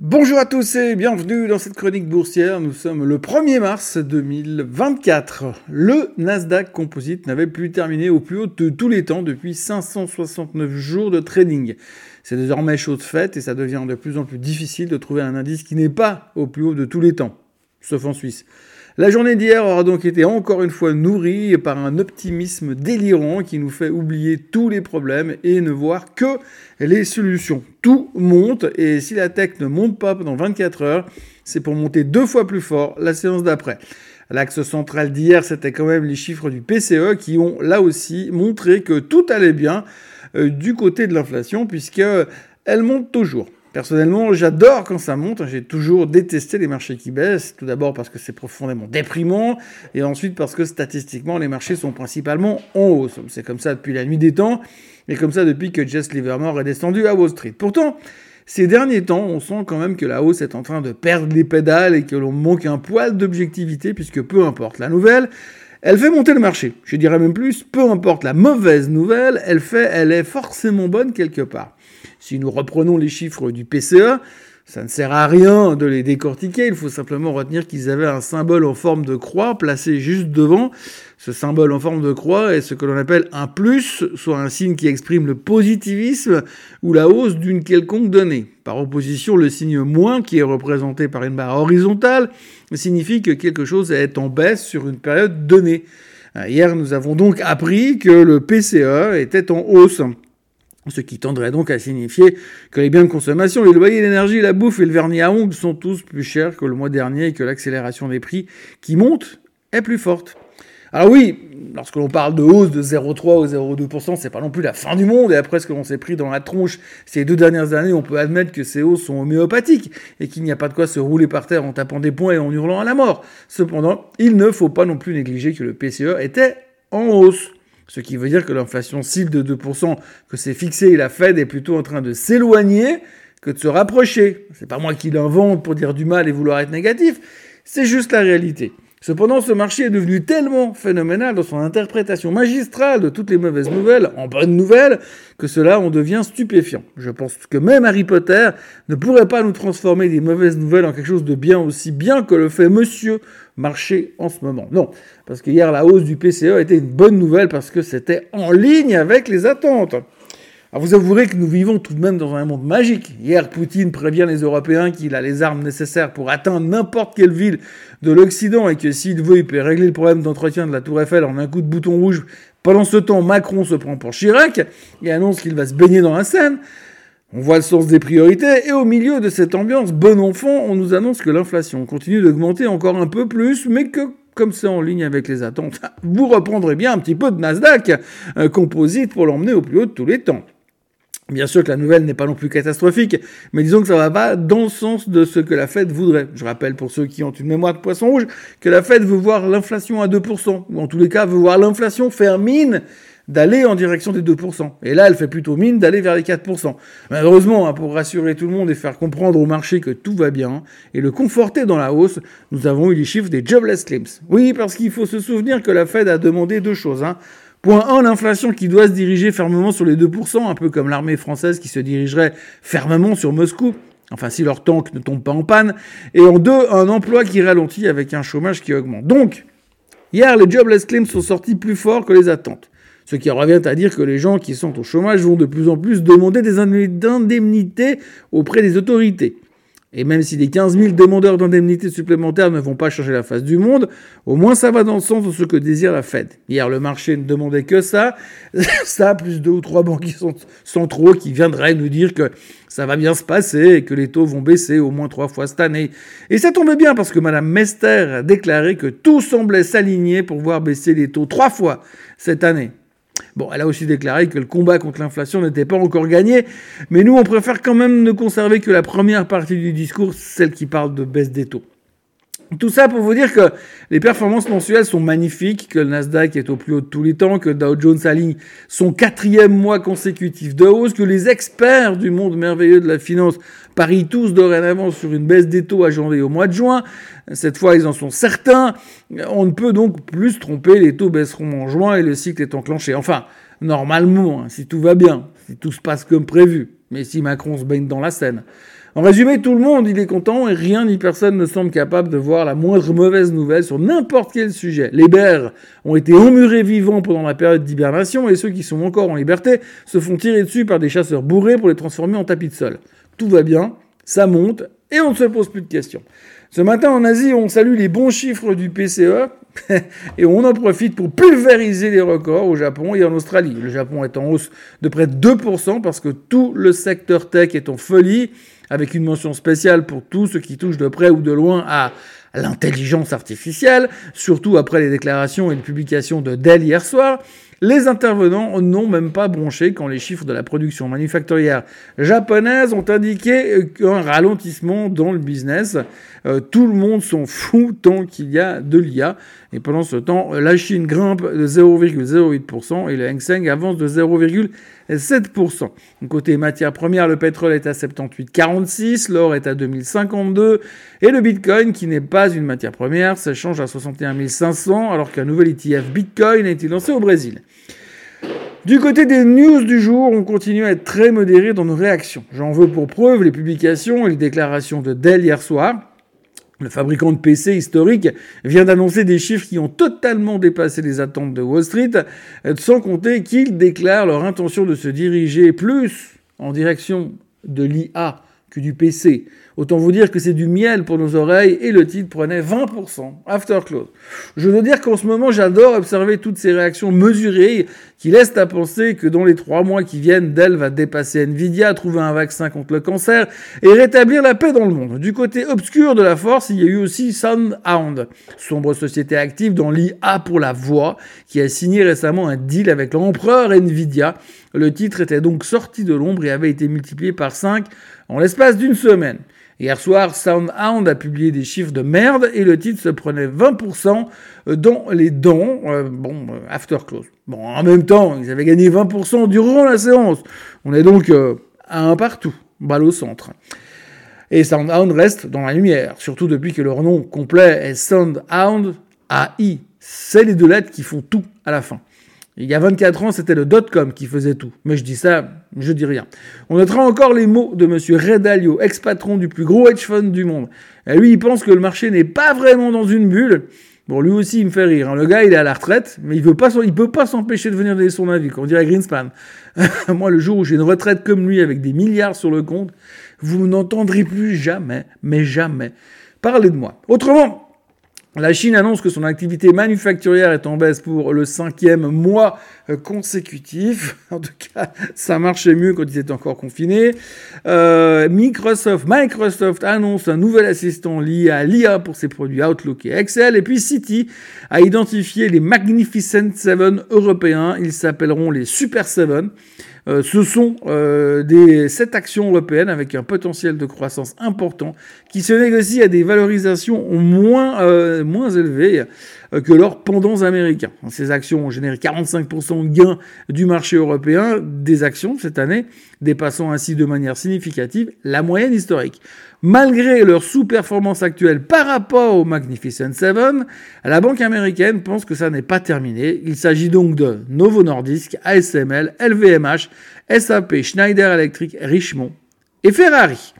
Bonjour à tous et bienvenue dans cette chronique boursière. Nous sommes le 1er mars 2024. Le Nasdaq Composite n'avait plus terminé au plus haut de tous les temps depuis 569 jours de trading. C'est désormais chose faite et ça devient de plus en plus difficile de trouver un indice qui n'est pas au plus haut de tous les temps, sauf en Suisse. La journée d'hier aura donc été encore une fois nourrie par un optimisme délirant qui nous fait oublier tous les problèmes et ne voir que les solutions. Tout monte et si la tech ne monte pas pendant 24 heures, c'est pour monter deux fois plus fort la séance d'après. L'axe central d'hier, c'était quand même les chiffres du PCE qui ont là aussi montré que tout allait bien euh, du côté de l'inflation puisque elle monte toujours. Personnellement, j'adore quand ça monte. J'ai toujours détesté les marchés qui baissent. Tout d'abord parce que c'est profondément déprimant, et ensuite parce que statistiquement, les marchés sont principalement en hausse. C'est comme ça depuis la nuit des temps, et comme ça depuis que Jess Livermore est descendu à Wall Street. Pourtant, ces derniers temps, on sent quand même que la hausse est en train de perdre les pédales et que l'on manque un poil d'objectivité, puisque peu importe la nouvelle, elle fait monter le marché. Je dirais même plus, peu importe la mauvaise nouvelle, elle fait, elle est forcément bonne quelque part. Si nous reprenons les chiffres du PCE, ça ne sert à rien de les décortiquer, il faut simplement retenir qu'ils avaient un symbole en forme de croix placé juste devant. Ce symbole en forme de croix est ce que l'on appelle un plus, soit un signe qui exprime le positivisme ou la hausse d'une quelconque donnée. Par opposition, le signe moins, qui est représenté par une barre horizontale, signifie que quelque chose est en baisse sur une période donnée. Hier, nous avons donc appris que le PCE était en hausse ce qui tendrait donc à signifier que les biens de consommation, les loyers, l'énergie, la bouffe et le vernis à ongles sont tous plus chers que le mois dernier et que l'accélération des prix qui monte est plus forte. Alors oui, lorsque l'on parle de hausse de 0,3 ou 0,2%, c'est pas non plus la fin du monde, et après ce que l'on s'est pris dans la tronche ces deux dernières années, on peut admettre que ces hausses sont homéopathiques, et qu'il n'y a pas de quoi se rouler par terre en tapant des poings et en hurlant à la mort. Cependant, il ne faut pas non plus négliger que le PCE était en hausse. Ce qui veut dire que l'inflation cible de 2% que c'est fixé et la Fed est plutôt en train de s'éloigner que de se rapprocher. C'est pas moi qui l'invente pour dire du mal et vouloir être négatif, c'est juste la réalité. Cependant, ce marché est devenu tellement phénoménal dans son interprétation magistrale de toutes les mauvaises nouvelles en bonnes nouvelles que cela en devient stupéfiant. Je pense que même Harry Potter ne pourrait pas nous transformer des mauvaises nouvelles en quelque chose de bien aussi bien que le fait Monsieur Marché en ce moment. Non, parce que hier la hausse du PCE était une bonne nouvelle parce que c'était en ligne avec les attentes. Alors vous avouerez que nous vivons tout de même dans un monde magique. Hier, Poutine prévient les Européens qu'il a les armes nécessaires pour atteindre n'importe quelle ville de l'Occident et que s'il veut, il peut régler le problème d'entretien de la Tour Eiffel en un coup de bouton rouge. Pendant ce temps, Macron se prend pour Chirac et annonce qu'il va se baigner dans la Seine. On voit le sens des priorités et au milieu de cette ambiance bon enfant, on nous annonce que l'inflation continue d'augmenter encore un peu plus, mais que comme c'est en ligne avec les attentes, vous reprendrez bien un petit peu de Nasdaq un composite pour l'emmener au plus haut de tous les temps. Bien sûr que la nouvelle n'est pas non plus catastrophique, mais disons que ça va pas dans le sens de ce que la Fed voudrait. Je rappelle pour ceux qui ont une mémoire de poisson rouge que la Fed veut voir l'inflation à 2%, ou en tous les cas veut voir l'inflation faire mine d'aller en direction des 2%. Et là, elle fait plutôt mine d'aller vers les 4%. Malheureusement, hein, pour rassurer tout le monde et faire comprendre au marché que tout va bien, et le conforter dans la hausse, nous avons eu les chiffres des jobless claims. Oui, parce qu'il faut se souvenir que la Fed a demandé deux choses. Hein. Point 1, l'inflation qui doit se diriger fermement sur les 2%, un peu comme l'armée française qui se dirigerait fermement sur Moscou. Enfin, si leur tank ne tombe pas en panne. Et en deux, un emploi qui ralentit avec un chômage qui augmente. Donc, hier, les jobless claims sont sortis plus forts que les attentes. Ce qui revient à dire que les gens qui sont au chômage vont de plus en plus demander des indemnités auprès des autorités. Et même si les 15 000 demandeurs d'indemnités supplémentaires ne vont pas changer la face du monde, au moins ça va dans le sens de ce que désire la Fed. Hier, le marché ne demandait que ça. ça, plus deux ou trois banques centraux qui viendraient nous dire que ça va bien se passer et que les taux vont baisser au moins trois fois cette année. Et ça tombait bien parce que Madame Mester a déclaré que tout semblait s'aligner pour voir baisser les taux trois fois cette année. Bon, elle a aussi déclaré que le combat contre l'inflation n'était pas encore gagné, mais nous, on préfère quand même ne conserver que la première partie du discours, celle qui parle de baisse des taux. Tout ça pour vous dire que les performances mensuelles sont magnifiques, que le Nasdaq est au plus haut de tous les temps, que Dow Jones aligne son quatrième mois consécutif de hausse, que les experts du monde merveilleux de la finance parient tous dorénavant sur une baisse des taux à janvier au mois de juin. Cette fois, ils en sont certains. On ne peut donc plus se tromper, les taux baisseront en juin et le cycle est enclenché. Enfin, normalement, hein, si tout va bien, si tout se passe comme prévu, mais si Macron se baigne dans la Seine. En résumé, tout le monde, il est content et rien ni personne ne semble capable de voir la moindre mauvaise nouvelle sur n'importe quel sujet. Les bears ont été emmurés vivants pendant la période d'hibernation et ceux qui sont encore en liberté se font tirer dessus par des chasseurs bourrés pour les transformer en tapis de sol. Tout va bien, ça monte et on ne se pose plus de questions. Ce matin en Asie, on salue les bons chiffres du PCE et on en profite pour pulvériser les records au Japon et en Australie. Le Japon est en hausse de près de 2% parce que tout le secteur tech est en folie, avec une mention spéciale pour tout ce qui touche de près ou de loin à l'intelligence artificielle, surtout après les déclarations et les publications de Dell hier soir. Les intervenants n'ont même pas bronché quand les chiffres de la production manufacturière japonaise ont indiqué un ralentissement dans le business. Euh, tout le monde s'en fout tant qu'il y a de l'IA. Et pendant ce temps, la Chine grimpe de 0,08% et le Hang Seng avance de 0,7%. Côté matières premières, le pétrole est à 78,46, l'or est à 2052 et le Bitcoin, qui n'est pas une matière première, s'échange à 61 500 alors qu'un nouvel ETF Bitcoin a été lancé au Brésil. Du côté des news du jour, on continue à être très modéré dans nos réactions. J'en veux pour preuve les publications et les déclarations de Dell hier soir. Le fabricant de PC historique vient d'annoncer des chiffres qui ont totalement dépassé les attentes de Wall Street, sans compter qu'ils déclarent leur intention de se diriger plus en direction de l'IA que du PC. Autant vous dire que c'est du miel pour nos oreilles et le titre prenait 20% after close. Je veux dire qu'en ce moment, j'adore observer toutes ces réactions mesurées qui laissent à penser que dans les trois mois qui viennent, Dell va dépasser Nvidia, trouver un vaccin contre le cancer et rétablir la paix dans le monde. Du côté obscur de la force, il y a eu aussi Soundhound, sombre société active dans l'IA pour la voix, qui a signé récemment un deal avec l'empereur Nvidia. Le titre était donc sorti de l'ombre et avait été multiplié par 5 en l'espace d'une semaine. Hier soir, SoundHound a publié des chiffres de merde et le titre se prenait 20% dans les dents. Euh, bon, euh, after close. Bon, en même temps, ils avaient gagné 20% durant la séance. On est donc euh, à un partout, balle au centre. Et SoundHound reste dans la lumière, surtout depuis que leur nom complet est SoundHound AI. C'est les deux lettres qui font tout à la fin. Il y a 24 ans, c'était le dot-com qui faisait tout. Mais je dis ça, je dis rien. On notera encore les mots de monsieur Redalio, ex-patron du plus gros hedge fund du monde. Et lui, il pense que le marché n'est pas vraiment dans une bulle. Bon, lui aussi, il me fait rire. Hein. Le gars, il est à la retraite, mais il veut pas, il peut pas s'empêcher de venir donner son avis, on dirait Greenspan. Moi, le jour où j'ai une retraite comme lui, avec des milliards sur le compte, vous n'entendrez plus jamais, mais jamais, parler de moi. Autrement, la Chine annonce que son activité manufacturière est en baisse pour le cinquième mois euh, consécutif. En tout cas, ça marchait mieux quand ils étaient encore confinés. Euh, Microsoft, Microsoft annonce un nouvel assistant lié à l'IA pour ses produits Outlook et Excel. Et puis City a identifié les Magnificent Seven européens. Ils s'appelleront les Super Seven. Euh, ce sont des sept actions européennes avec un potentiel de croissance important qui se négocient à des valorisations moins, moins élevées que leurs pendants américains. Ces actions ont généré 45% de gains du marché européen des actions cette année, dépassant ainsi de manière significative la moyenne historique. Malgré leur sous-performance actuelle par rapport au Magnificent Seven, la banque américaine pense que ça n'est pas terminé. Il s'agit donc de Novo Nordisk, ASML, LVMH, SAP, Schneider Electric, Richemont et Ferrari.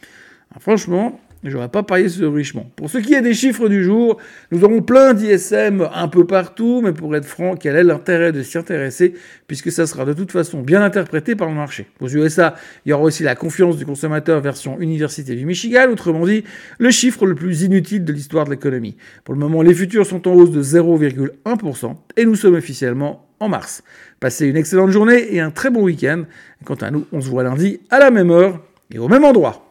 franchement, J'aurais pas parié sur Richemont. Pour ce qui est des chiffres du jour, nous aurons plein d'ISM un peu partout, mais pour être franc, quel est l'intérêt de s'y intéresser, puisque ça sera de toute façon bien interprété par le marché. Aux USA, il y aura aussi la confiance du consommateur version Université du Michigan, autrement dit, le chiffre le plus inutile de l'histoire de l'économie. Pour le moment, les futurs sont en hausse de 0,1%, et nous sommes officiellement en mars. Passez une excellente journée et un très bon week-end. Quant à nous, on se voit lundi à la même heure et au même endroit.